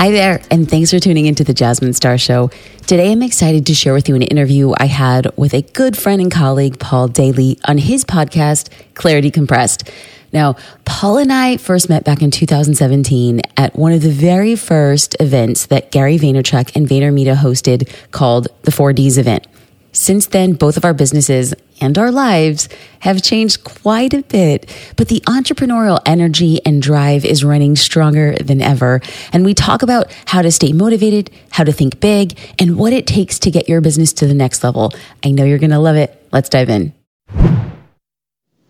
Hi there, and thanks for tuning into the Jasmine Star Show. Today, I'm excited to share with you an interview I had with a good friend and colleague, Paul Daly, on his podcast, Clarity Compressed. Now, Paul and I first met back in 2017 at one of the very first events that Gary Vaynerchuk and VaynerMedia hosted called the 4Ds event. Since then, both of our businesses and our lives have changed quite a bit, but the entrepreneurial energy and drive is running stronger than ever. And we talk about how to stay motivated, how to think big, and what it takes to get your business to the next level. I know you're going to love it. Let's dive in.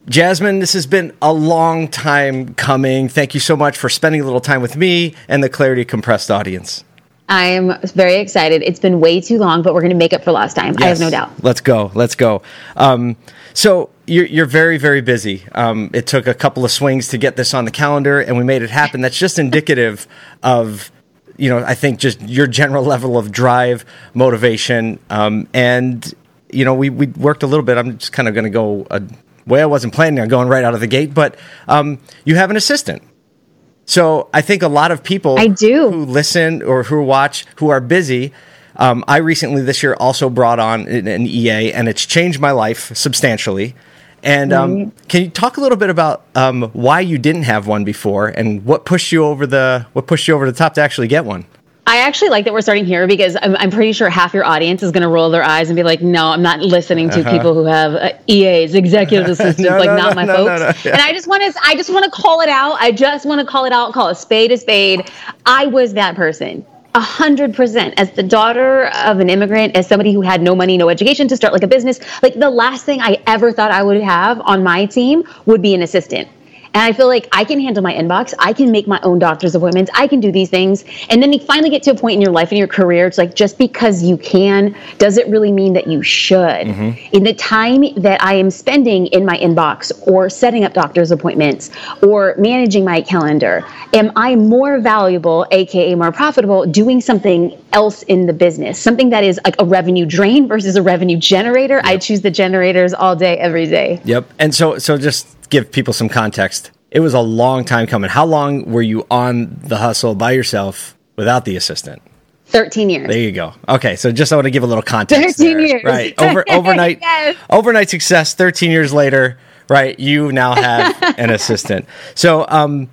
Jasmine, this has been a long time coming. Thank you so much for spending a little time with me and the Clarity Compressed audience. I am very excited. It's been way too long, but we're going to make up for lost time. Yes. I have no doubt. Let's go. Let's go. Um, so you're, you're very, very busy. Um, it took a couple of swings to get this on the calendar, and we made it happen. That's just indicative of, you know, I think just your general level of drive, motivation, um, and you know, we we worked a little bit. I'm just kind of going to go a way I wasn't planning on going right out of the gate, but um, you have an assistant. So I think a lot of people I do who listen or who watch who are busy. Um, I recently this year also brought on an EA, and it's changed my life substantially. And um, mm-hmm. can you talk a little bit about um, why you didn't have one before, and what pushed you over the what pushed you over the top to actually get one? I actually like that we're starting here because I'm, I'm pretty sure half your audience is going to roll their eyes and be like, "No, I'm not listening to uh-huh. people who have uh, EAs, executive assistants, no, like no, not no, my folks." Yeah. And I just want to, I just want to call it out. I just want to call it out. Call a spade a spade. I was that person. A hundred percent. As the daughter of an immigrant, as somebody who had no money, no education to start like a business, like the last thing I ever thought I would have on my team would be an assistant. And I feel like I can handle my inbox. I can make my own doctor's appointments. I can do these things. And then you finally get to a point in your life and your career, it's like just because you can, does it really mean that you should? Mm-hmm. In the time that I am spending in my inbox or setting up doctor's appointments or managing my calendar, am I more valuable, aka more profitable, doing something else in the business? Something that is like a revenue drain versus a revenue generator. Yep. I choose the generators all day, every day. Yep. And so so just give people some context, it was a long time coming. How long were you on the hustle by yourself without the assistant? 13 years. There you go. Okay, so just I want to give a little context. 13 there. years. Right. Over overnight yes. overnight success 13 years later, right? You now have an assistant. So, um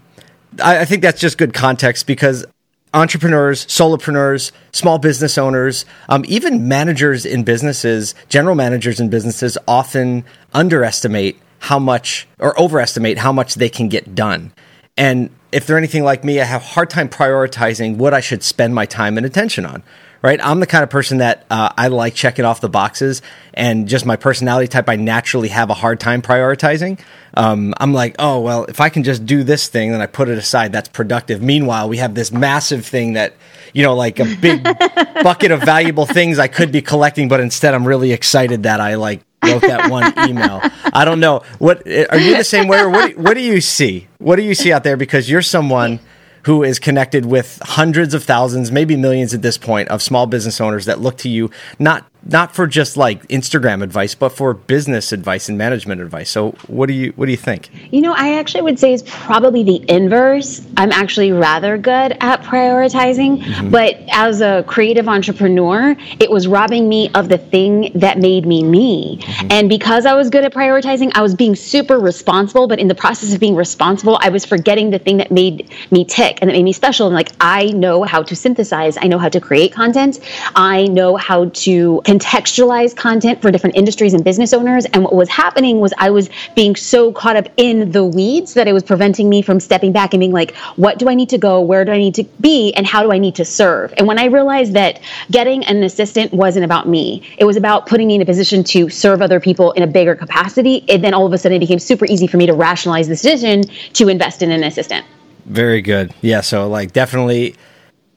I, I think that's just good context because entrepreneurs, solopreneurs, small business owners, um, even managers in businesses, general managers in businesses often underestimate how much or overestimate how much they can get done. And if they're anything like me, I have a hard time prioritizing what I should spend my time and attention on. Right, I'm the kind of person that uh, I like checking off the boxes, and just my personality type, I naturally have a hard time prioritizing. Um, I'm like, oh well, if I can just do this thing, then I put it aside. That's productive. Meanwhile, we have this massive thing that you know, like a big bucket of valuable things I could be collecting, but instead I'm really excited that I like wrote that one email. I don't know. What eh, are you the same way, or what? What do you see? What do you see out there? Because you're someone who is connected with hundreds of thousands, maybe millions at this point, of small business owners that look to you not not for just like Instagram advice, but for business advice and management advice. So, what do you what do you think? You know, I actually would say it's probably the inverse. I'm actually rather good at prioritizing, mm-hmm. but as a creative entrepreneur, it was robbing me of the thing that made me me. Mm-hmm. And because I was good at prioritizing, I was being super responsible, but in the process of being responsible, I was forgetting the thing that made me tick and that made me special. And like I know how to synthesize, I know how to create content, I know how to contextualize content for different industries and business owners. And what was happening was I was being so caught up in the weeds that it was preventing me from stepping back and being like, what do I need to go? Where do I need to be? And how do I need to serve? And when I realized that getting an assistant wasn't about me, it was about putting me in a position to serve other people in a bigger capacity, it then all of a sudden it became super easy for me to rationalize the decision to invest in an assistant. Very good. Yeah. So, like, definitely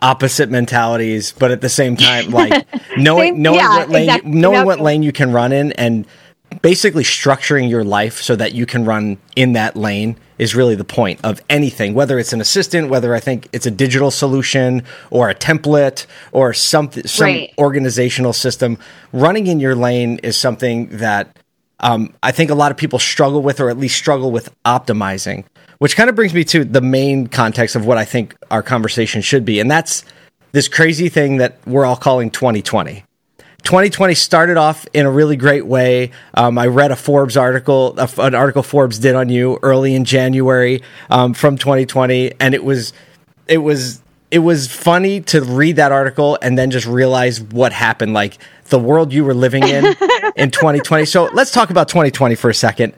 opposite mentalities, but at the same time, like knowing same, knowing yeah, what lane exactly. knowing what lane you can run in, and basically structuring your life so that you can run in that lane is really the point of anything. Whether it's an assistant, whether I think it's a digital solution or a template or something, some right. organizational system, running in your lane is something that um, I think a lot of people struggle with, or at least struggle with optimizing. Which kind of brings me to the main context of what I think our conversation should be. And that's this crazy thing that we're all calling 2020. 2020 started off in a really great way. Um, I read a Forbes article, an article Forbes did on you early in January um, from 2020, and it was, it was, it was funny to read that article and then just realize what happened, like the world you were living in in 2020. So let's talk about 2020 for a second.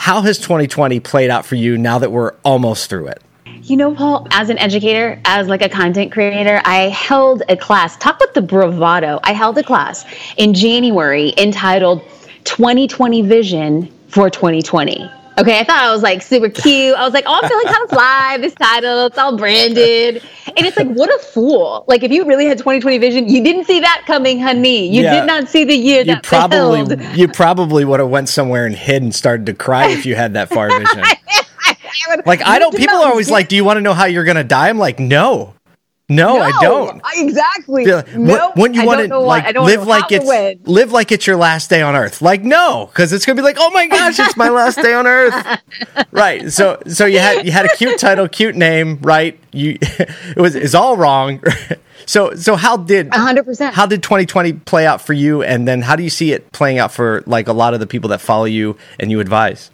How has 2020 played out for you now that we're almost through it? You know, Paul, as an educator, as like a content creator, I held a class. Talk about the bravado. I held a class in January entitled 2020 Vision for 2020. Okay, I thought I was like super cute. I was like, oh, I'm feeling kind of fly. This title, it's all branded, and it's like, what a fool! Like, if you really had 2020 vision, you didn't see that coming, honey. You yeah. did not see the year you that probably failed. you probably would have went somewhere and hid and started to cry if you had that far vision. like I don't. People are always like, "Do you want to know how you're gonna die?" I'm like, no. No, no, I don't. Exactly. no, when you want to like live like it's live like it's your last day on Earth. Like no, because it's gonna be like, oh my gosh, it's my last day on Earth. right. So so you had you had a cute title, cute name, right? You it was is all wrong. so so how did hundred percent how did 2020 play out for you, and then how do you see it playing out for like a lot of the people that follow you and you advise?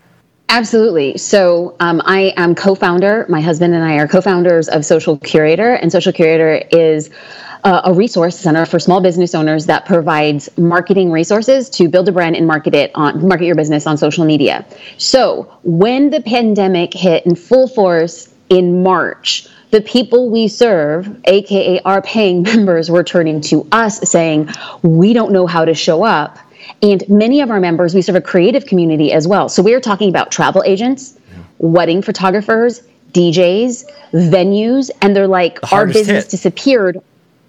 Absolutely. So um, I am co-founder. My husband and I are co-founders of Social Curator, and Social Curator is uh, a resource center for small business owners that provides marketing resources to build a brand and market it on market your business on social media. So when the pandemic hit in full force in March, the people we serve, aka our paying members, were turning to us saying, "We don't know how to show up." And many of our members, we serve a creative community as well. So we are talking about travel agents, wedding photographers, DJs, venues, and they're like, our business hit. disappeared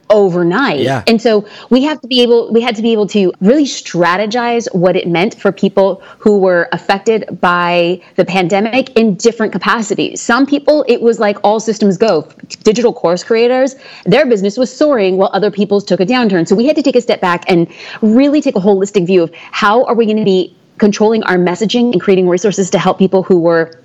overnight. Yeah. And so we have to be able we had to be able to really strategize what it meant for people who were affected by the pandemic in different capacities. Some people it was like all systems go. Digital course creators, their business was soaring while other people's took a downturn. So we had to take a step back and really take a holistic view of how are we going to be controlling our messaging and creating resources to help people who were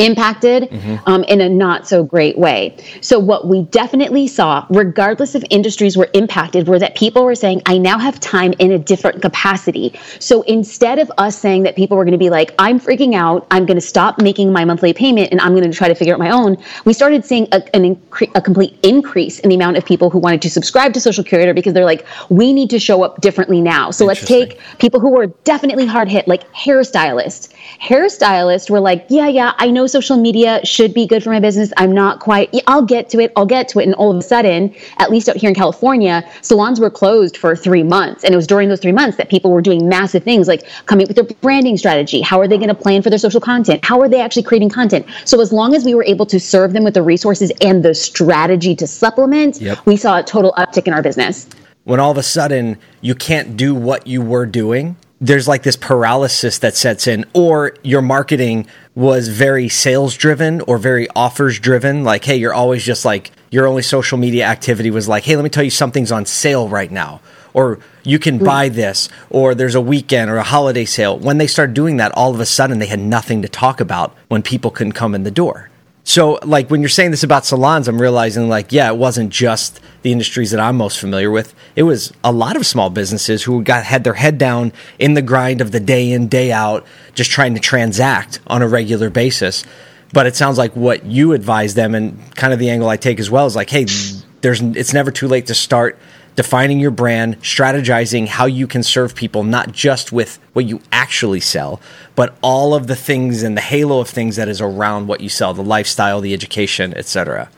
impacted mm-hmm. um, in a not so great way. So, what we definitely saw, regardless of industries were impacted, were that people were saying, I now have time in a different capacity. So, instead of us saying that people were going to be like, I'm freaking out, I'm going to stop making my monthly payment and I'm going to try to figure out my own, we started seeing a, an incre- a complete increase in the amount of people who wanted to subscribe to Social Curator because they're like, we need to show up differently now. So, let's take people who were definitely hard hit, like hairstylists. Hairstylists were like, yeah, yeah, I know social media should be good for my business. I'm not quite, I'll get to it, I'll get to it. And all of a sudden, at least out here in California, salons were closed for three months. And it was during those three months that people were doing massive things like coming up with their branding strategy. How are they going to plan for their social content? How are they actually creating content? So as long as we were able to serve them with the resources and the strategy to supplement, yep. we saw a total uptick in our business. When all of a sudden you can't do what you were doing, there's like this paralysis that sets in, or your marketing was very sales driven or very offers driven. Like, hey, you're always just like, your only social media activity was like, hey, let me tell you something's on sale right now, or you can mm. buy this, or there's a weekend or a holiday sale. When they started doing that, all of a sudden they had nothing to talk about when people couldn't come in the door. So, like when you're saying this about salons, I'm realizing like, yeah, it wasn't just the industries that I'm most familiar with. It was a lot of small businesses who got had their head down in the grind of the day in day out, just trying to transact on a regular basis. But it sounds like what you advise them, and kind of the angle I take as well, is like, hey, there's it's never too late to start defining your brand, strategizing how you can serve people, not just with what you actually sell, but all of the things and the halo of things that is around what you sell, the lifestyle, the education, etc.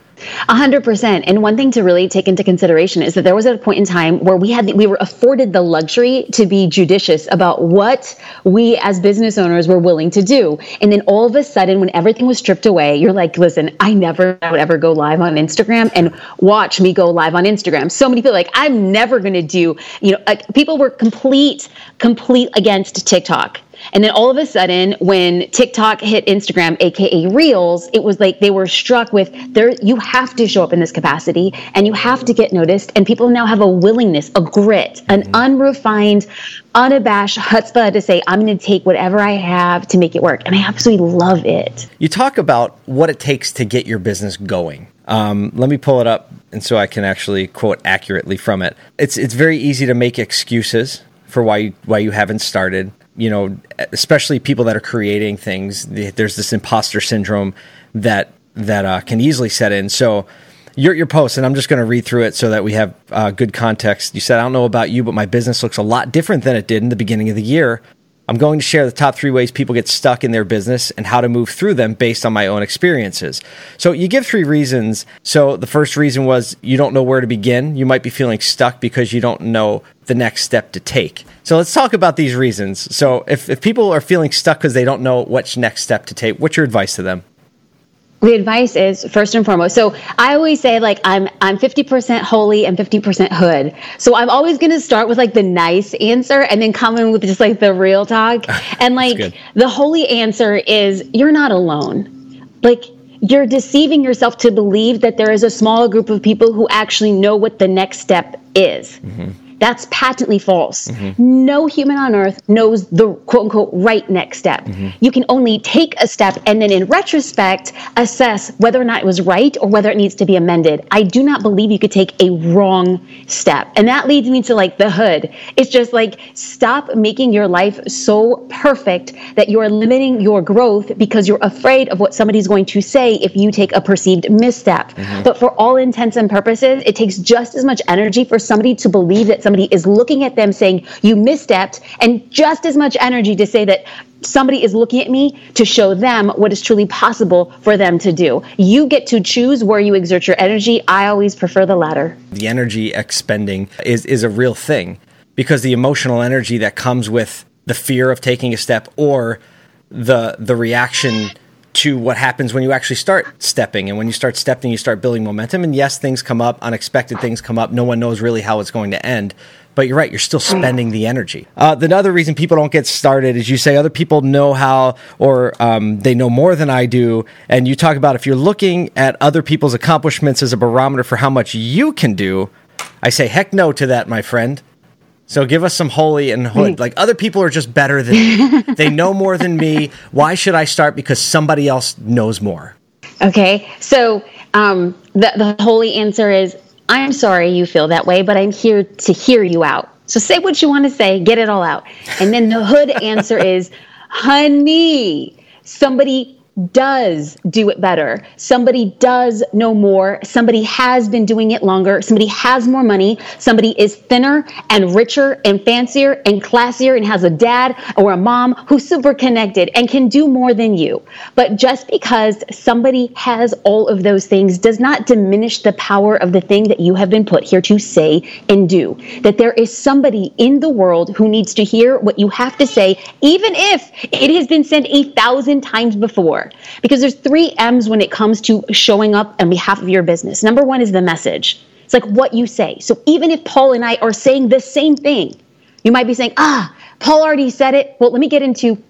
A hundred percent. And one thing to really take into consideration is that there was a point in time where we had we were afforded the luxury to be judicious about what we as business owners were willing to do. And then all of a sudden, when everything was stripped away, you're like, listen, I never would ever go live on Instagram and watch me go live on Instagram. So many people like, I'm never going to do. You know, like people were complete, complete against TikTok And then all of a sudden, when TikTok hit Instagram, aka Reels, it was like they were struck with there. You have to show up in this capacity, and you have to get noticed. And people now have a willingness, a grit, an mm-hmm. unrefined, unabashed chutzpah to say, "I'm going to take whatever I have to make it work," and I absolutely love it. You talk about what it takes to get your business going. Um, let me pull it up, and so I can actually quote accurately from it. It's it's very easy to make excuses for why you, why you haven't started. You know, especially people that are creating things. There's this imposter syndrome that that uh, can easily set in. So your your post, and I'm just going to read through it so that we have uh, good context. You said, "I don't know about you, but my business looks a lot different than it did in the beginning of the year. I'm going to share the top three ways people get stuck in their business and how to move through them based on my own experiences. So you give three reasons. So the first reason was you don't know where to begin. You might be feeling stuck because you don't know the next step to take. So let's talk about these reasons. So if, if people are feeling stuck because they don't know which next step to take, what's your advice to them? The advice is first and foremost. So I always say like I'm I'm 50% holy and 50% hood. So I'm always going to start with like the nice answer and then come in with just like the real talk. And like the holy answer is you're not alone. Like you're deceiving yourself to believe that there is a small group of people who actually know what the next step is. Mm-hmm. That's patently false. Mm-hmm. No human on earth knows the quote unquote right next step. Mm-hmm. You can only take a step and then in retrospect assess whether or not it was right or whether it needs to be amended. I do not believe you could take a wrong step. And that leads me to like the hood. It's just like stop making your life so perfect that you're limiting your growth because you're afraid of what somebody's going to say if you take a perceived misstep. Mm-hmm. But for all intents and purposes, it takes just as much energy for somebody to believe that somebody is looking at them saying, You misstepped, and just as much energy to say that somebody is looking at me to show them what is truly possible for them to do. You get to choose where you exert your energy. I always prefer the latter. The energy expending is, is a real thing because the emotional energy that comes with the fear of taking a step or the the reaction to what happens when you actually start stepping. And when you start stepping, you start building momentum. And yes, things come up, unexpected things come up. No one knows really how it's going to end. But you're right, you're still spending the energy. Uh, the other reason people don't get started is you say other people know how or um, they know more than I do. And you talk about if you're looking at other people's accomplishments as a barometer for how much you can do, I say, heck no to that, my friend. So give us some holy and hood. Like other people are just better than me. they know more than me. Why should I start? Because somebody else knows more. Okay. So um, the, the holy answer is I'm sorry you feel that way, but I'm here to hear you out. So say what you want to say, get it all out. And then the hood answer is, honey, somebody does do it better. Somebody does know more. Somebody has been doing it longer. Somebody has more money. Somebody is thinner and richer and fancier and classier and has a dad or a mom who's super connected and can do more than you. But just because somebody has all of those things does not diminish the power of the thing that you have been put here to say and do. That there is somebody in the world who needs to hear what you have to say, even if it has been said a thousand times before. Because there's three M's when it comes to showing up on behalf of your business. Number one is the message. It's like what you say. So even if Paul and I are saying the same thing, you might be saying, ah, Paul already said it. Well, let me get into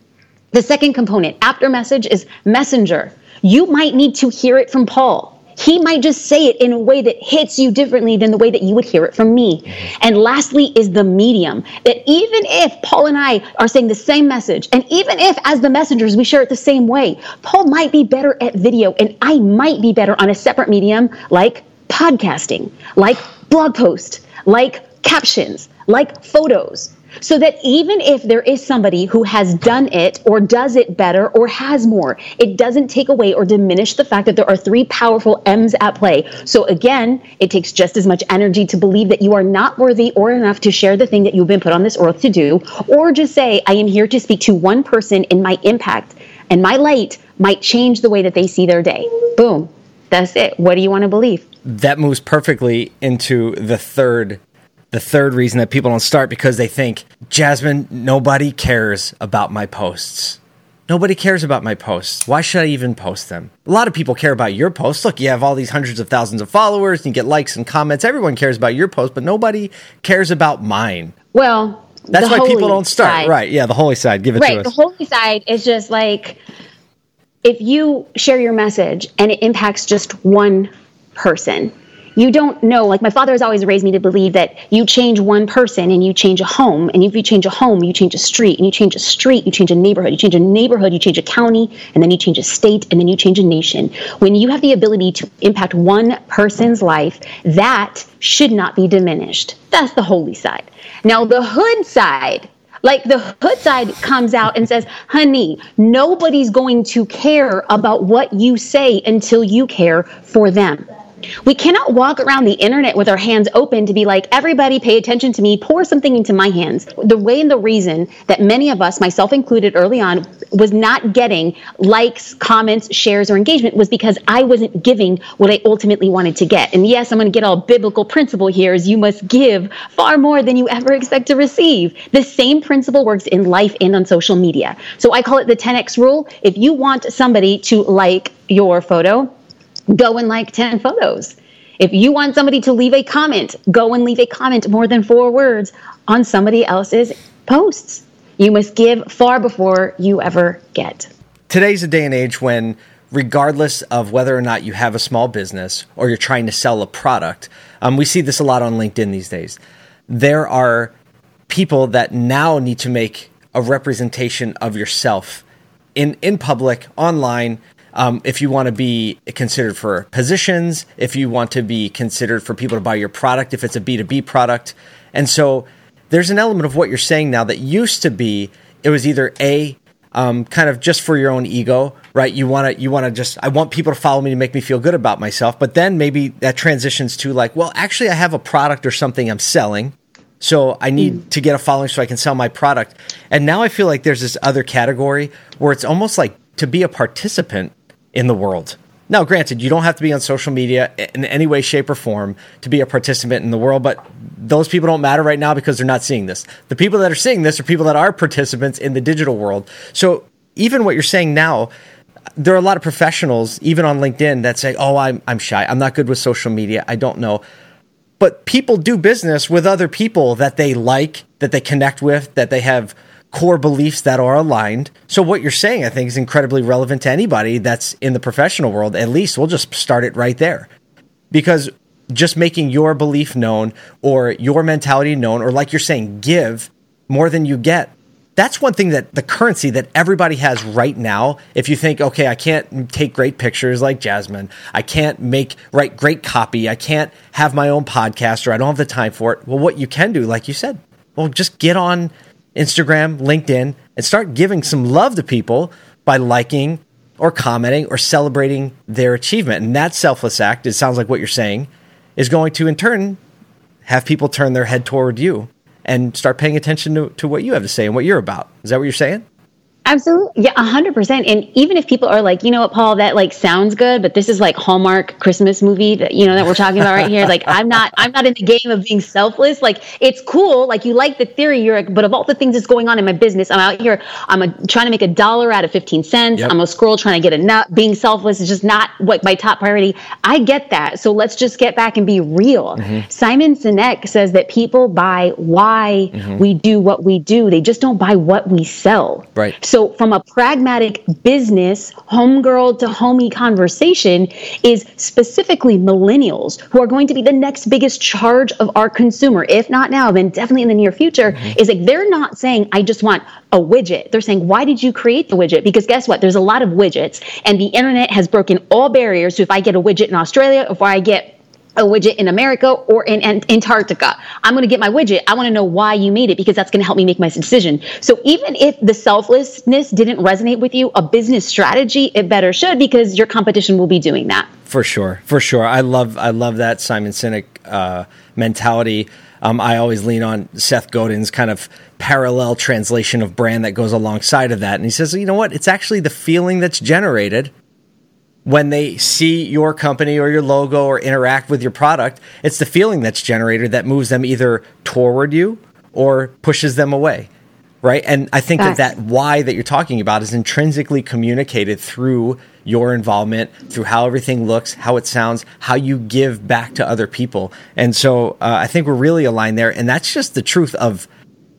the second component. After message is messenger. You might need to hear it from Paul he might just say it in a way that hits you differently than the way that you would hear it from me. And lastly is the medium. That even if Paul and I are saying the same message, and even if as the messengers we share it the same way, Paul might be better at video and I might be better on a separate medium like podcasting, like blog post, like captions, like photos so that even if there is somebody who has done it or does it better or has more, it doesn't take away or diminish the fact that there are three powerful M's at play. So again, it takes just as much energy to believe that you are not worthy or enough to share the thing that you've been put on this earth to do, or just say, I am here to speak to one person in my impact and my light might change the way that they see their day. Boom. That's it. What do you want to believe? That moves perfectly into the third the third reason that people don't start because they think, Jasmine, nobody cares about my posts. Nobody cares about my posts. Why should I even post them? A lot of people care about your posts. Look, you have all these hundreds of thousands of followers, and you get likes and comments. Everyone cares about your post, but nobody cares about mine. Well, That's why people don't start. Side. Right. Yeah, the holy side. Give it right, to us. The holy side is just like if you share your message and it impacts just one person, you don't know. Like my father has always raised me to believe that you change one person and you change a home. And if you change a home, you change a street. And you change a street, you change a neighborhood. You change a neighborhood, you change a county. And then you change a state. And then you change a nation. When you have the ability to impact one person's life, that should not be diminished. That's the holy side. Now, the hood side like the hood side comes out and says, honey, nobody's going to care about what you say until you care for them. We cannot walk around the internet with our hands open to be like, everybody pay attention to me, pour something into my hands. The way and the reason that many of us, myself included early on, was not getting likes, comments, shares, or engagement was because I wasn't giving what I ultimately wanted to get. And yes, I'm going to get all biblical principle here is you must give far more than you ever expect to receive. The same principle works in life and on social media. So I call it the 10x rule. If you want somebody to like your photo, go and like 10 photos. If you want somebody to leave a comment, go and leave a comment more than four words on somebody else's posts. You must give far before you ever get. Today's a day and age when, regardless of whether or not you have a small business or you're trying to sell a product, um, we see this a lot on LinkedIn these days. There are people that now need to make a representation of yourself in, in public, online, um, if you want to be considered for positions, if you want to be considered for people to buy your product, if it's a B2B product. And so there's an element of what you're saying now that used to be it was either A, um, kind of just for your own ego, right? You want to, you want to just, I want people to follow me to make me feel good about myself. But then maybe that transitions to like, well, actually, I have a product or something I'm selling. So I need mm. to get a following so I can sell my product. And now I feel like there's this other category where it's almost like to be a participant in the world. Now, granted, you don't have to be on social media in any way, shape, or form to be a participant in the world, but those people don't matter right now because they're not seeing this. The people that are seeing this are people that are participants in the digital world. So, even what you're saying now, there are a lot of professionals, even on LinkedIn, that say, Oh, I'm, I'm shy. I'm not good with social media. I don't know. But people do business with other people that they like, that they connect with, that they have core beliefs that are aligned. So what you're saying, I think, is incredibly relevant to anybody that's in the professional world. At least we'll just start it right there. Because just making your belief known or your mentality known, or like you're saying, give more than you get. That's one thing that the currency that everybody has right now. If you think, okay, I can't take great pictures like Jasmine, I can't make write great copy, I can't have my own podcast, or I don't have the time for it. Well, what you can do, like you said, well, just get on Instagram, LinkedIn, and start giving some love to people by liking or commenting or celebrating their achievement. And that selfless act, it sounds like what you're saying, is going to in turn have people turn their head toward you and start paying attention to, to what you have to say and what you're about. Is that what you're saying? Absolutely. Yeah, 100%. And even if people are like, you know what, Paul, that like sounds good, but this is like Hallmark Christmas movie that, you know, that we're talking about right here. Like, I'm not, I'm not in the game of being selfless. Like, it's cool. Like, you like the theory. You're like, but of all the things that's going on in my business, I'm out here, I'm a, trying to make a dollar out of 15 cents. Yep. I'm a scroll trying to get a nut. Being selfless is just not what my top priority. I get that. So let's just get back and be real. Mm-hmm. Simon Sinek says that people buy why mm-hmm. we do what we do. They just don't buy what we sell. Right. So, from a pragmatic business, homegirl to homie conversation, is specifically millennials who are going to be the next biggest charge of our consumer. If not now, then definitely in the near future. Mm-hmm. Is like they're not saying, I just want a widget. They're saying, why did you create the widget? Because guess what? There's a lot of widgets, and the internet has broken all barriers. So if I get a widget in Australia, if I get a widget in America or in, Antarctica. I'm going to get my widget. I want to know why you made it because that's going to help me make my decision. So even if the selflessness didn't resonate with you, a business strategy it better should because your competition will be doing that. For sure, for sure. I love I love that Simon Sinek uh, mentality. Um, I always lean on Seth Godin's kind of parallel translation of brand that goes alongside of that, and he says, you know what? It's actually the feeling that's generated when they see your company or your logo or interact with your product, it's the feeling that's generated that moves them either toward you or pushes them away. Right. And I think that that why that you're talking about is intrinsically communicated through your involvement, through how everything looks, how it sounds, how you give back to other people. And so uh, I think we're really aligned there. And that's just the truth of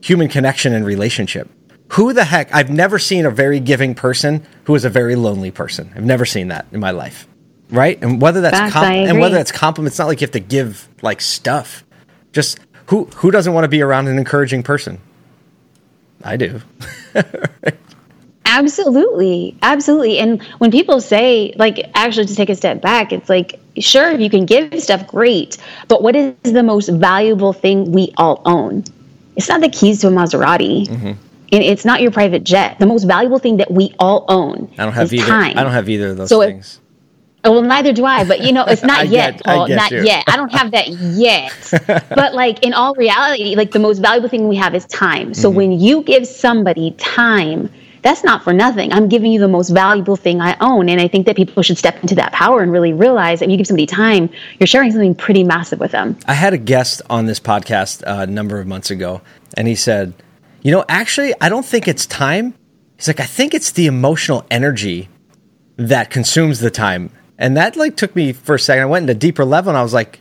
human connection and relationship. Who the heck? I've never seen a very giving person who is a very lonely person. I've never seen that in my life. Right? And whether that's Facts, com- and whether that's compliments, it's not like you have to give like stuff. Just who who doesn't want to be around an encouraging person? I do. Absolutely. Absolutely. And when people say, like, actually to take a step back, it's like, sure, if you can give stuff, great. But what is the most valuable thing we all own? It's not the keys to a Maserati. Mm-hmm. And it's not your private jet. The most valuable thing that we all own I don't have is either. time. I don't have either of those So things. Oh, Well, neither do I, but you know, it's not yet, get- Paul. Not you. yet. I don't have that yet. but like in all reality, like the most valuable thing we have is time. So Mm-hmm. when you give somebody time, that's not for nothing. I'm giving you the most valuable thing I own. And I think that people should step into that power and really realize that when you give somebody time, you're sharing something pretty massive with them. I had a guest on this podcast uh, a number of months ago, and he said, "You know, actually, I don't think it's time. He's like, I think it's the emotional energy that consumes the time." And that like took me for a second. I went into deeper level, and I was like,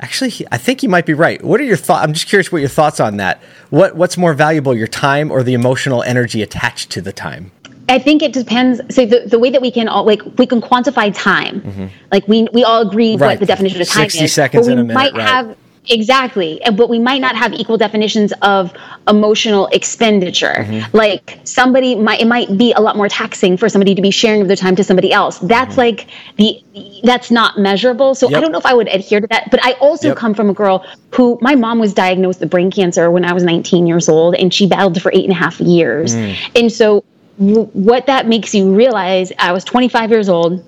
"Actually, I think you might be right." What are your thoughts? I'm just curious what your thoughts on that. What What's more valuable, your time or the emotional energy attached to the time? I think it depends. So the, the way that we can all like we can quantify time, like we we all agree Mm-hmm. Right. what the definition of time 60 is. seconds but we in a minute, might right. have exactly, and- but we might not have equal definitions of emotional expenditure. Mm-hmm. Like somebody might it might be a lot more taxing for somebody to be sharing of their time to somebody else. That's like the that's not measurable. So Mm-hmm. Yep. I don't know if I would adhere to that. But I also Yep. come from a girl who my mom was diagnosed with brain cancer when I was 19 years old, and she battled for eight and a half years. Mm. And so w- what that makes you realize i was 25 years old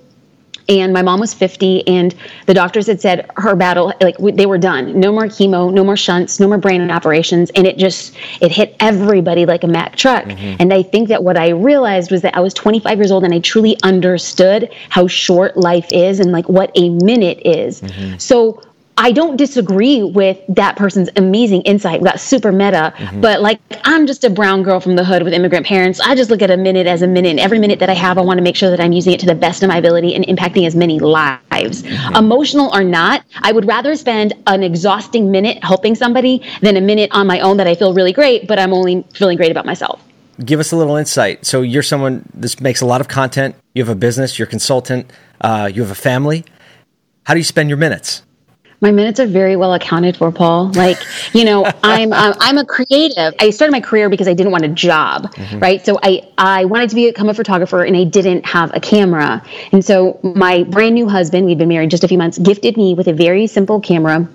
and my mom was 50 and the doctors had said her battle like they were done. No more chemo no more shunts no more brain operations and it just it hit everybody like a mack truck. Mm-hmm. And i think that what i realized was that i was 25 years old and i truly understood how short life is and like what a minute is. Mm-hmm. So I don't disagree with that person's amazing insight. That's super meta. But like, I'm just a brown girl from the hood with immigrant parents. I just look at a minute as a minute. And every minute that I have, I want to make sure that I'm using it to the best of my ability and impacting as many lives. Emotional or not, I would rather spend an exhausting minute helping somebody than a minute on my own that I feel really great, but I'm only feeling great about myself. give us a little insight. So you're someone this makes a lot of content. You have a business. You're a consultant. Uh, you have a family. How do you spend your minutes? My minutes are very well accounted for, Paul. Like, you know, I'm um, I'm a creative. I started my career because I didn't want a job, right? So I I wanted to become a photographer, and I didn't have a camera. And so my brand new husband, we'd been married just a few months, gifted me with a very simple camera.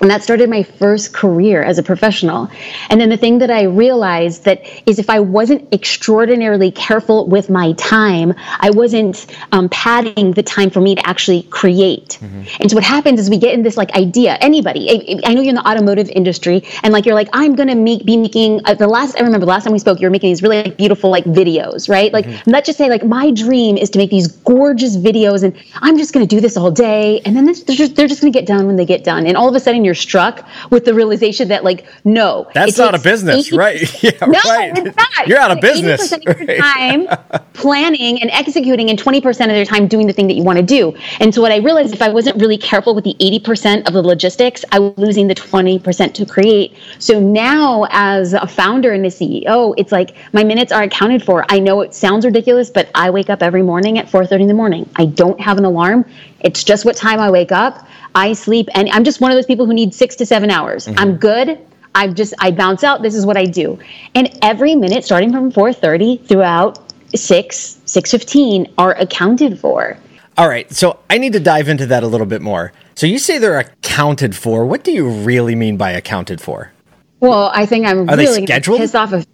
And that started my first career as a professional. And then the thing that I realized that is if I wasn't extraordinarily careful with my time, I wasn't um, padding the time for me to actually create. And so what happens is we get in this like idea, anybody, I, I know you're in the automotive industry and like, you're like, I'm going to make, be making uh, the last, I remember the last time we spoke, you were making these really like, beautiful like videos, right? Like let's just say like my dream is to make these gorgeous videos and I'm just going to do this all day. And then this, they're just, they're just going to get done when they get done. And all of a sudden you're struck with the realization that like, no, That's not a business, 80 right? Yeah, no, right. it's not. You're out of business. 80% of your right? time planning and executing, and 20% of your time doing the thing that you want to do. And so, what I realized if I wasn't really careful with the 80% of the logistics, I was losing the 20% to create. So now, as a founder and a CEO, it's like my minutes are accounted for. I know it sounds ridiculous, but I wake up every morning at 4:30 in the morning. I don't have an alarm. It's just what time I wake up. I sleep, and I'm just one of those people who need six to seven hours. Mm-hmm. I'm good. I just I bounce out. This is what I do, and every minute starting from 4:30 throughout six 6:15 are accounted for. All right. So I need to dive into that a little bit more. So you say they're accounted for. What do you really mean by accounted for? Well, I think I'm Are really scheduled? pissed off of.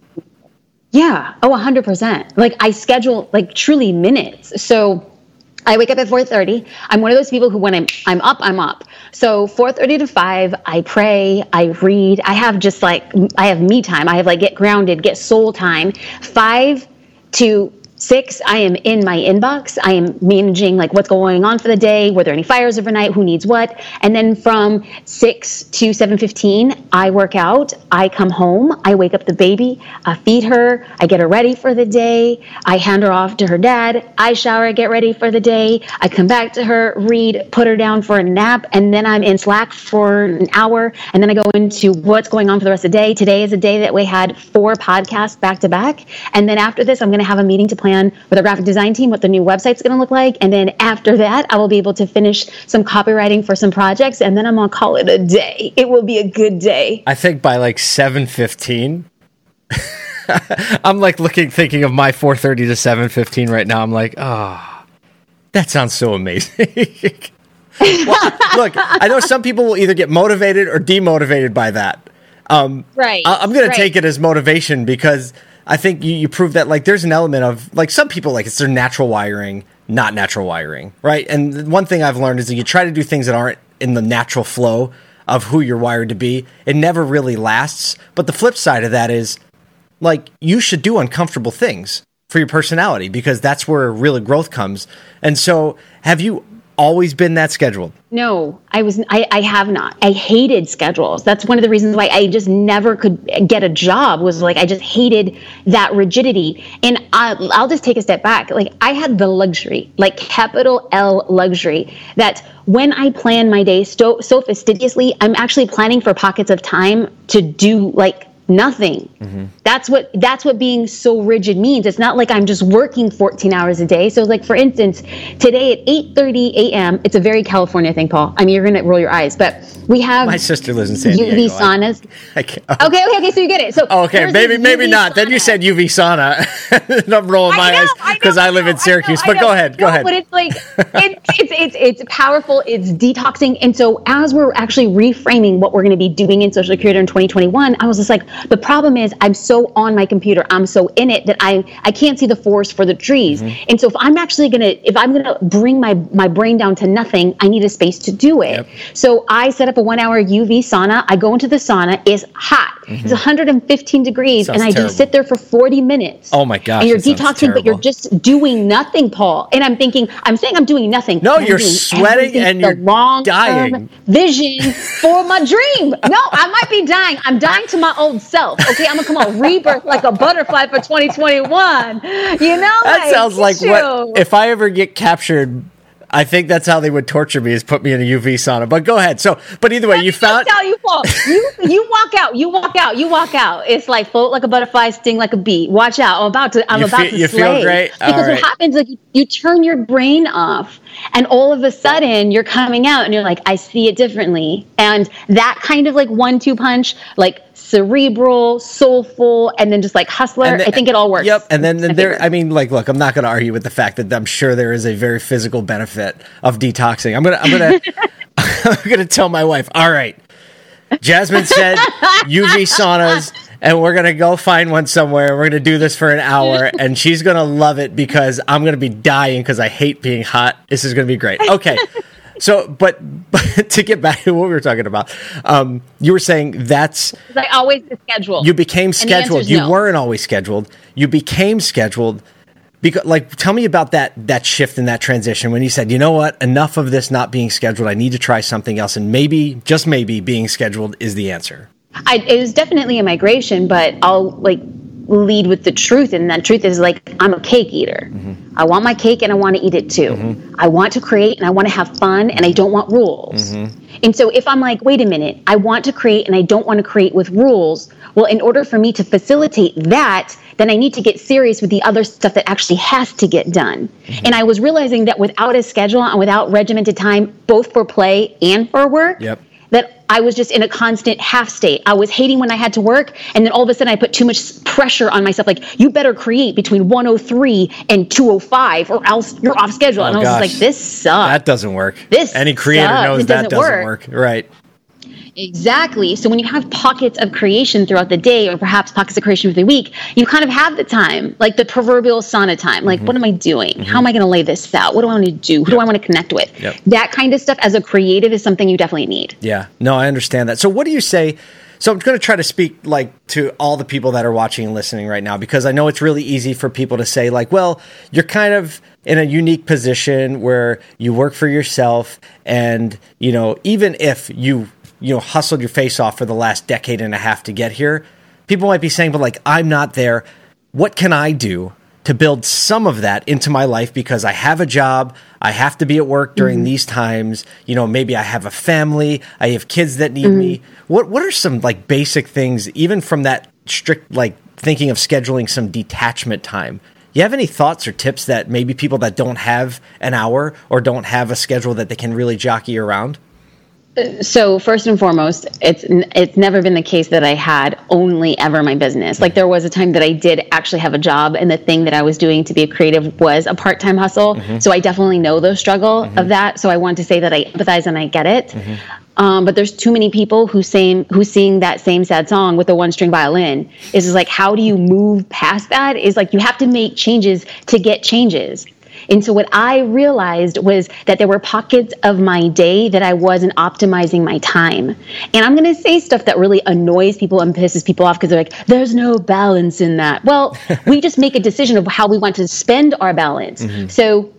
Yeah. Oh, 100%. Like I schedule like truly minutes. So I wake up at 4:30. I'm one of those people who when I'm I'm up, I'm up. So 4:30 to 5, I pray, I read. I have just like I have me time. I have like get grounded, get soul time. 5 to six, I am in my inbox. I am managing like what's going on for the day. Were there any fires overnight? Who needs what? And then from six to seven fifteen, I work out. I come home. I wake up the baby. I feed her. I get her ready for the day. I hand her off to her dad. I shower. Get ready for the day. I come back to her, read, put her down for a nap, and then I'm in Slack for an hour. And then I go into what's going on for the rest of the day. Today is a day that we had four podcasts back to back. And then after this, I'm going to have a meeting to plan with a graphic design team what the new website's going to look like. And then after that, I will be able to finish some copywriting for some projects. And then I'm going to call it a day. It will be a good day. I think by like 715. I'm like looking, thinking of my 4:30 to 7:15 right now. I'm like, ah, oh, that sounds so amazing. well, look, I know some people will either get motivated or demotivated by that. Um, right. I- am going right. to take it as motivation because I think you, you prove that like there's an element of like some people like it's their natural wiring, not natural wiring, right? And one thing I've learned is that you try to do things that aren't in the natural flow of who you're wired to be, it never really lasts. But the flip side of that is like you should do uncomfortable things for your personality because that's where really growth comes. And so, have you always been that scheduled? No, I was. I, I have not. I hated schedules. That's one of the reasons why I just never could get a job. Was like I just hated that rigidity. And I, I'll just take a step back. Like I had the luxury, like capital L luxury, that when I plan my day so so fastidiously, I'm actually planning for pockets of time to do like nothing. Mm-hmm. that's what that's what being so rigid means. It's not like i'm just working 14 hours a day. So like for instance today at 8.30 a.m it's a very california thing paul. I mean you're gonna roll your eyes but we have my sister lives in san diego. Uv saunas. I, I oh. okay okay okay so you get it. So oh, okay maybe maybe not. Sauna. then you said uv sauna. I'm rolling my know, eyes because I, I, live in syracuse know, but go ahead go no, ahead. but it's like it, it's it's it's powerful it's detoxing. And so as we're actually reframing what we're going to be doing in Social Curator in 2021 i was just like the problem is I'm so on my computer, I'm so in it that I I can't see the forest for the trees. Mm-hmm. And so if I'm actually gonna if I'm gonna bring my my brain down to nothing, I need a space to do it. Yep. So I set up a one hour UV sauna. I go into the sauna. It's hot. Mm-hmm. It's 115 degrees, sounds and I terrible. just sit there for 40 minutes. Oh my gosh! And you're detoxing, but you're just doing nothing, Paul. And I'm thinking, I'm saying I'm doing nothing. No, you're sweating and you're long dying. Vision for my dream. No, I might be dying. I'm dying to my old self. Okay, I'm gonna come on rebirth like a butterfly for 2021. You know, that like, sounds like what if I ever get captured I think that's how they would torture me is put me in a UV sauna. But go ahead. So, but either way, Let you found. Tell you, Paul, you you walk out. You walk out. You walk out. It's like float like a butterfly, sting like a bee. Watch out. I'm about to. I'm you about feel, to. You slay. feel great because what happens like you, you turn your brain off, and all of a sudden you're coming out, and you're like, I see it differently. And that kind of like one-two punch, like cerebral, soulful, and then just like hustler. Then, I think it all works. Yep. And then, then there, I mean, like, look, I'm not going to argue with the fact that I'm sure there is a very physical benefit of detoxing. I'm gonna, I'm gonna, I'm gonna tell my wife. All right, Jasmine said UV saunas. And we're gonna go find one somewhere. We're gonna do this for an hour, and she's gonna love it because I'm gonna be dying because I hate being hot. This is gonna be great. Okay, so, but, but to get back to what we were talking about, um, you were saying that's I always scheduled. You became scheduled. You no. weren't always scheduled. You became scheduled. Because, like, tell me about that that shift in that transition when you said, you know what, enough of this not being scheduled. I need to try something else, and maybe, just maybe, being scheduled is the answer. I, it was definitely a migration, but I'll like lead with the truth and that truth is like i'm a cake eater mm-hmm. i want my cake and i want to eat it too mm-hmm. i want to create and i want to have fun and i don't want rules mm-hmm. and so if i'm like wait a minute i want to create and i don't want to create with rules well in order for me to facilitate that then i need to get serious with the other stuff that actually has to get done mm-hmm. and i was realizing that without a schedule and without regimented time both for play and for work yep that I was just in a constant half state. I was hating when I had to work, and then all of a sudden I put too much pressure on myself. Like, you better create between 103 and 205, or else you're off schedule. Oh, and I was like, this sucks. That doesn't work. This any creator sucks. knows that doesn't, doesn't work. work. Right. Exactly. So when you have pockets of creation throughout the day, or perhaps pockets of creation through the week, you kind of have the time, like the proverbial sauna time. Like, mm-hmm. what am I doing? Mm-hmm. How am I going to lay this out? What do I want to do? Who yep. do I want to connect with? Yep. That kind of stuff as a creative is something you definitely need. Yeah. No, I understand that. So what do you say? So I'm going to try to speak like to all the people that are watching and listening right now because I know it's really easy for people to say like, well, you're kind of in a unique position where you work for yourself and, you know, even if you you know hustled your face off for the last decade and a half to get here people might be saying but like i'm not there what can i do to build some of that into my life because i have a job i have to be at work during mm-hmm. these times you know maybe i have a family i have kids that need mm-hmm. me what what are some like basic things even from that strict like thinking of scheduling some detachment time you have any thoughts or tips that maybe people that don't have an hour or don't have a schedule that they can really jockey around so first and foremost it's it's never been the case that i had only ever my business. Like there was a time that i did actually have a job and the thing that i was doing to be a creative was a part-time hustle. Mm-hmm. so i definitely know the struggle mm-hmm. of that. So i want to say that i empathize and i get it. Mm-hmm. um, but there's too many people who same who sing that same sad song with a one string violin is like how do you move past that? Is like you have to make changes to get changes and so what I realized was that there were pockets of my day that I wasn't optimizing my time. And I'm going to say stuff that really annoys people and pisses people off because they're like, there's no balance in that. Well, we just make a decision of how we want to spend our balance. Mm-hmm. So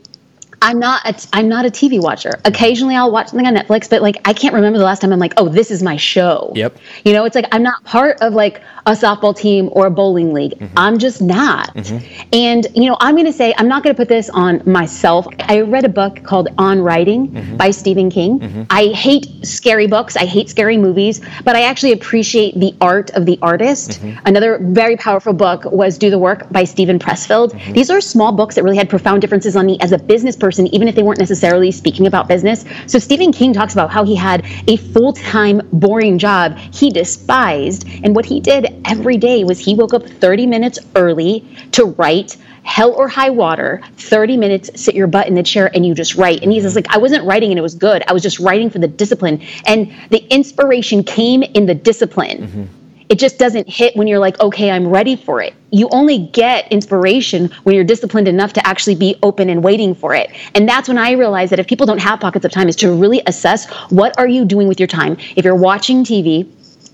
I'm not a, I'm not a TV watcher. Occasionally I'll watch something on Netflix, but like I can't remember the last time I'm like, oh, this is my show. Yep. You know, it's like I'm not part of like a softball team or a bowling league. Mm-hmm. I'm just not. Mm-hmm. And you know, I'm going to say I'm not going to put this on myself. I read a book called On Writing mm-hmm. by Stephen King. Mm-hmm. I hate scary books. I hate scary movies, but I actually appreciate the art of the artist. Mm-hmm. Another very powerful book was Do the Work by Steven Pressfield. Mm-hmm. These are small books that really had profound differences on me as a business person, even if they weren't necessarily speaking about business. So Stephen King talks about how he had a full-time boring job he despised. And what he did every day was he woke up 30 minutes early to write hell or high water. 30 minutes sit your butt in the chair and you just write. And he's just like i wasn't writing and it was good. I was just writing for the discipline. And the inspiration came in the discipline. Mm-hmm. It just doesn't hit when you're like okay i'm ready for it. You only get inspiration when you're disciplined enough to actually be open and waiting for it. And that's when i realized that if people don't have pockets of time is to really assess what are you doing with your time. If you're watching tv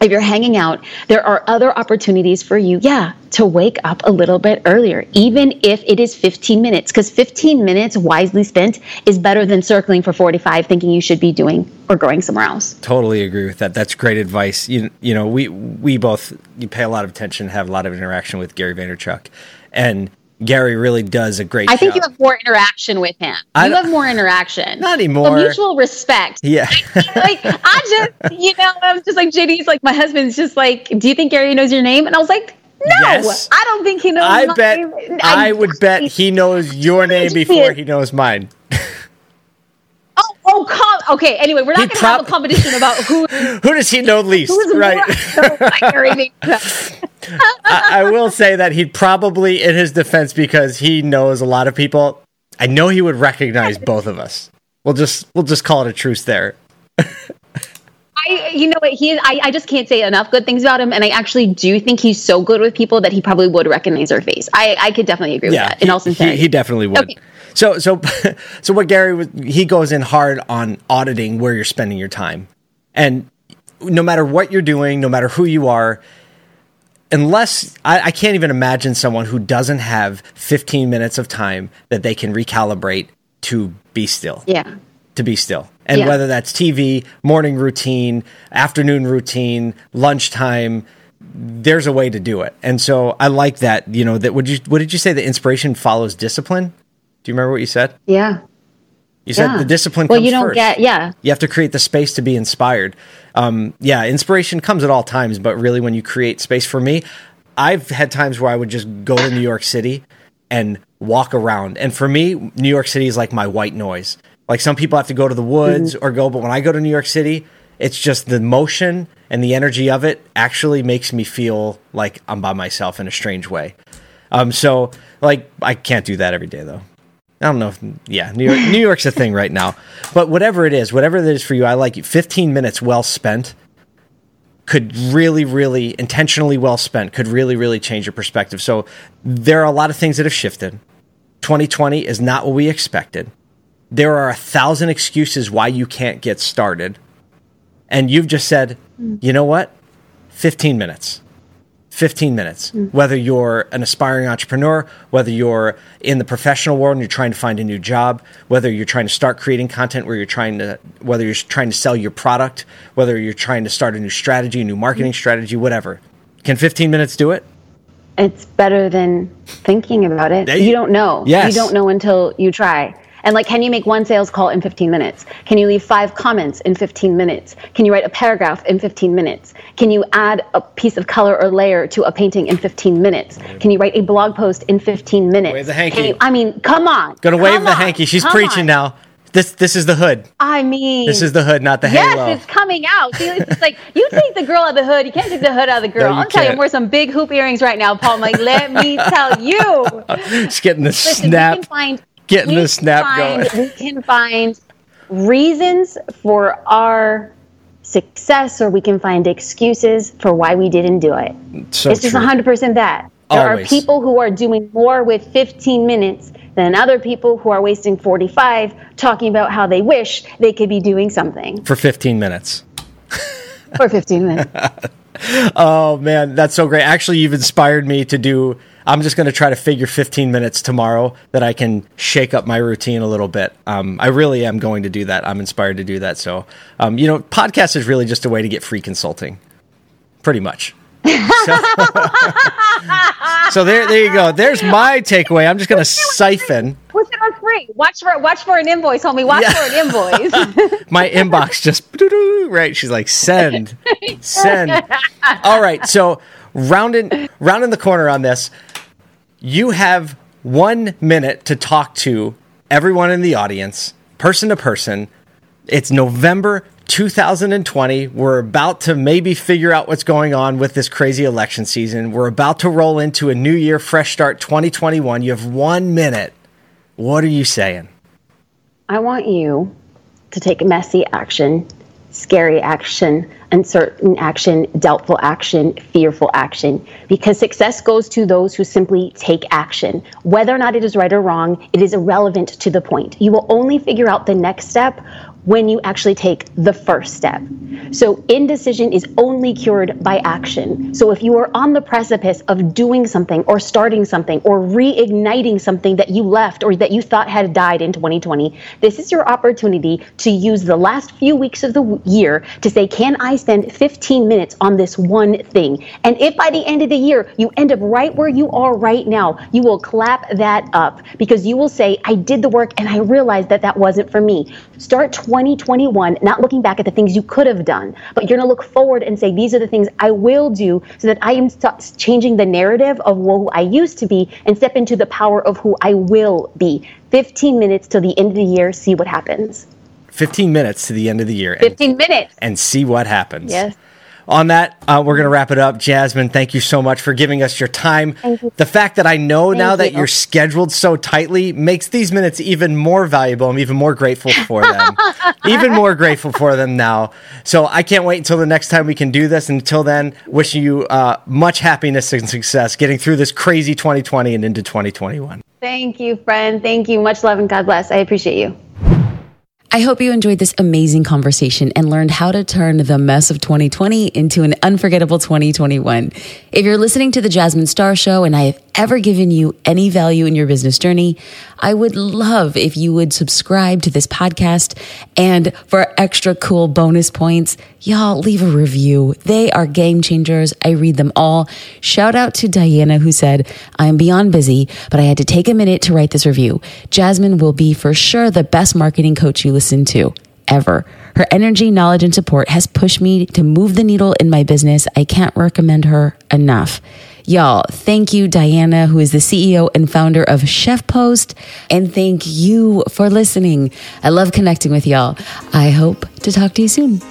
if you're hanging out, there are other opportunities for you, yeah, to wake up a little bit earlier, even if it is 15 minutes, because 15 minutes wisely spent is better than circling for 45 thinking you should be doing or going somewhere else. Totally agree with that. That's great advice. You, you know, we, we both, you pay a lot of attention, have a lot of interaction with Gary Vaynerchuk. And Gary really does a great. I think you have more interaction with him. I you have more interaction. Not anymore. So mutual respect. Yeah. like I just, you know, I'm just like JD's like my husband's just like, do you think Gary knows your name? And I was like, no, yes. I don't think he knows. I bet. Name. I, I would bet he knows your name before he knows mine. Oh, com- okay. Anyway, we're not going to prob- have a competition about who. who does he know least? right. I, I will say that he'd probably, in his defense, because he knows a lot of people. I know he would recognize both of us. We'll just we'll just call it a truce there. I, you know what he I, I just can't say enough good things about him and I actually do think he's so good with people that he probably would recognize our face. I, I could definitely agree yeah, with that. In all sincerity. He, he definitely would. Okay. So so so what Gary was he goes in hard on auditing where you're spending your time. And no matter what you're doing, no matter who you are, unless I, I can't even imagine someone who doesn't have 15 minutes of time that they can recalibrate to be still. Yeah. To be still. And yeah. whether that's TV, morning routine, afternoon routine, lunchtime, there's a way to do it. And so I like that, you know, that would you what did you say the inspiration follows discipline? Do you remember what you said? Yeah. You said yeah. the discipline well, you don't first. get, yeah. You have to create the space to be inspired. Um, yeah, inspiration comes at all times, but really when you create space for me, I've had times where I would just go to New York City and walk around. And for me, New York City is like my white noise. Like some people have to go to the woods mm-hmm. or go, but when I go to New York City, it's just the motion and the energy of it actually makes me feel like I'm by myself in a strange way. Um, so like I can't do that every day though. I don't know if yeah, New York New York's a thing right now. But whatever it is, whatever it is for you, I like it. 15 minutes well spent could really, really intentionally well spent, could really, really change your perspective. So there are a lot of things that have shifted. 2020 is not what we expected. There are a thousand excuses why you can't get started. And you've just said, mm. you know what? 15 minutes. 15 minutes. Mm. Whether you're an aspiring entrepreneur, whether you're in the professional world and you're trying to find a new job, whether you're trying to start creating content where you're trying to whether you're trying to sell your product, whether you're trying to start a new strategy, a new marketing mm. strategy, whatever. Can 15 minutes do it? It's better than thinking about it. You, you don't know. Yes. You don't know until you try. And like, can you make one sales call in 15 minutes? Can you leave five comments in 15 minutes? Can you write a paragraph in 15 minutes? Can you add a piece of color or layer to a painting in 15 minutes? Can you write a blog post in 15 minutes? Wave the hanky. You, I mean, come on. Gonna wave the hanky. She's preaching on. now. This this is the hood. I mean, this is the hood, not the yes, halo. Yes, it's coming out. See, it's like you take the girl out of the hood. You can't take the hood out of the girl. No, I'm telling you, I'm wearing some big hoop earrings right now, Paul. I'm like, let me tell you. Just getting the Listen, snap. We can find getting the snap find, going. We can find reasons for our success or we can find excuses for why we didn't do it. So it's just true. 100% that. There Always. are people who are doing more with 15 minutes than other people who are wasting 45 talking about how they wish they could be doing something. For 15 minutes. for 15 minutes. oh, man, that's so great. Actually, you've inspired me to do I'm just going to try to figure 15 minutes tomorrow that I can shake up my routine a little bit. Um, I really am going to do that. I'm inspired to do that. So, um, you know, podcast is really just a way to get free consulting, pretty much. so, so, there, there you go. There's my takeaway. I'm just going to siphon. What's it on free? Watch for watch for an invoice, homie. Watch yeah. for an invoice. my inbox just right. She's like, send, send. All right. So rounding rounding the corner on this you have one minute to talk to everyone in the audience, person to person. It's November 2020. We're about to maybe figure out what's going on with this crazy election season. We're about to roll into a new year, fresh start 2021. You have one minute. What are you saying? I want you to take messy action, scary action, uncertain action, doubtful action, fearful action, because success goes to those who simply take action. Whether or not it is right or wrong, it is irrelevant to the point. You will only figure out the next step when you actually take the first step. So, indecision is only cured by action. So, if you are on the precipice of doing something or starting something or reigniting something that you left or that you thought had died in 2020, this is your opportunity to use the last few weeks of the year to say, Can I spend 15 minutes on this one thing? And if by the end of the year you end up right where you are right now, you will clap that up because you will say, I did the work and I realized that that wasn't for me. Start 2021 not looking back at the things you could have done, but you're going to look forward and say, these are the things I will do so that I am st- changing the narrative of who I used to be and step into the power of who I will be. 15 minutes till the end of the year, see what happens. 15 minutes to the end of the year. 15 and, minutes. And see what happens. Yes on that, uh, we're going to wrap it up. Jasmine, thank you so much for giving us your time. You. The fact that I know thank now you. that you're scheduled so tightly makes these minutes even more valuable. I'm even more grateful for them. even more grateful for them now. So I can't wait until the next time we can do this. Until then, wishing you uh, much happiness and success getting through this crazy 2020 and into 2021. Thank you, friend. Thank you. Much love and God bless. I appreciate you. I hope you enjoyed this amazing conversation and learned how to turn the mess of 2020 into an unforgettable 2021. If you're listening to the Jasmine Star Show and I have ever given you any value in your business journey, I would love if you would subscribe to this podcast. And for extra cool bonus points, y'all leave a review. They are game changers. I read them all. Shout out to Diana who said, I am beyond busy, but I had to take a minute to write this review. Jasmine will be for sure the best marketing coach you listen to ever. Her energy, knowledge, and support has pushed me to move the needle in my business. I can't recommend her enough. Y'all, thank you, Diana, who is the CEO and founder of Chef Post. And thank you for listening. I love connecting with y'all. I hope to talk to you soon.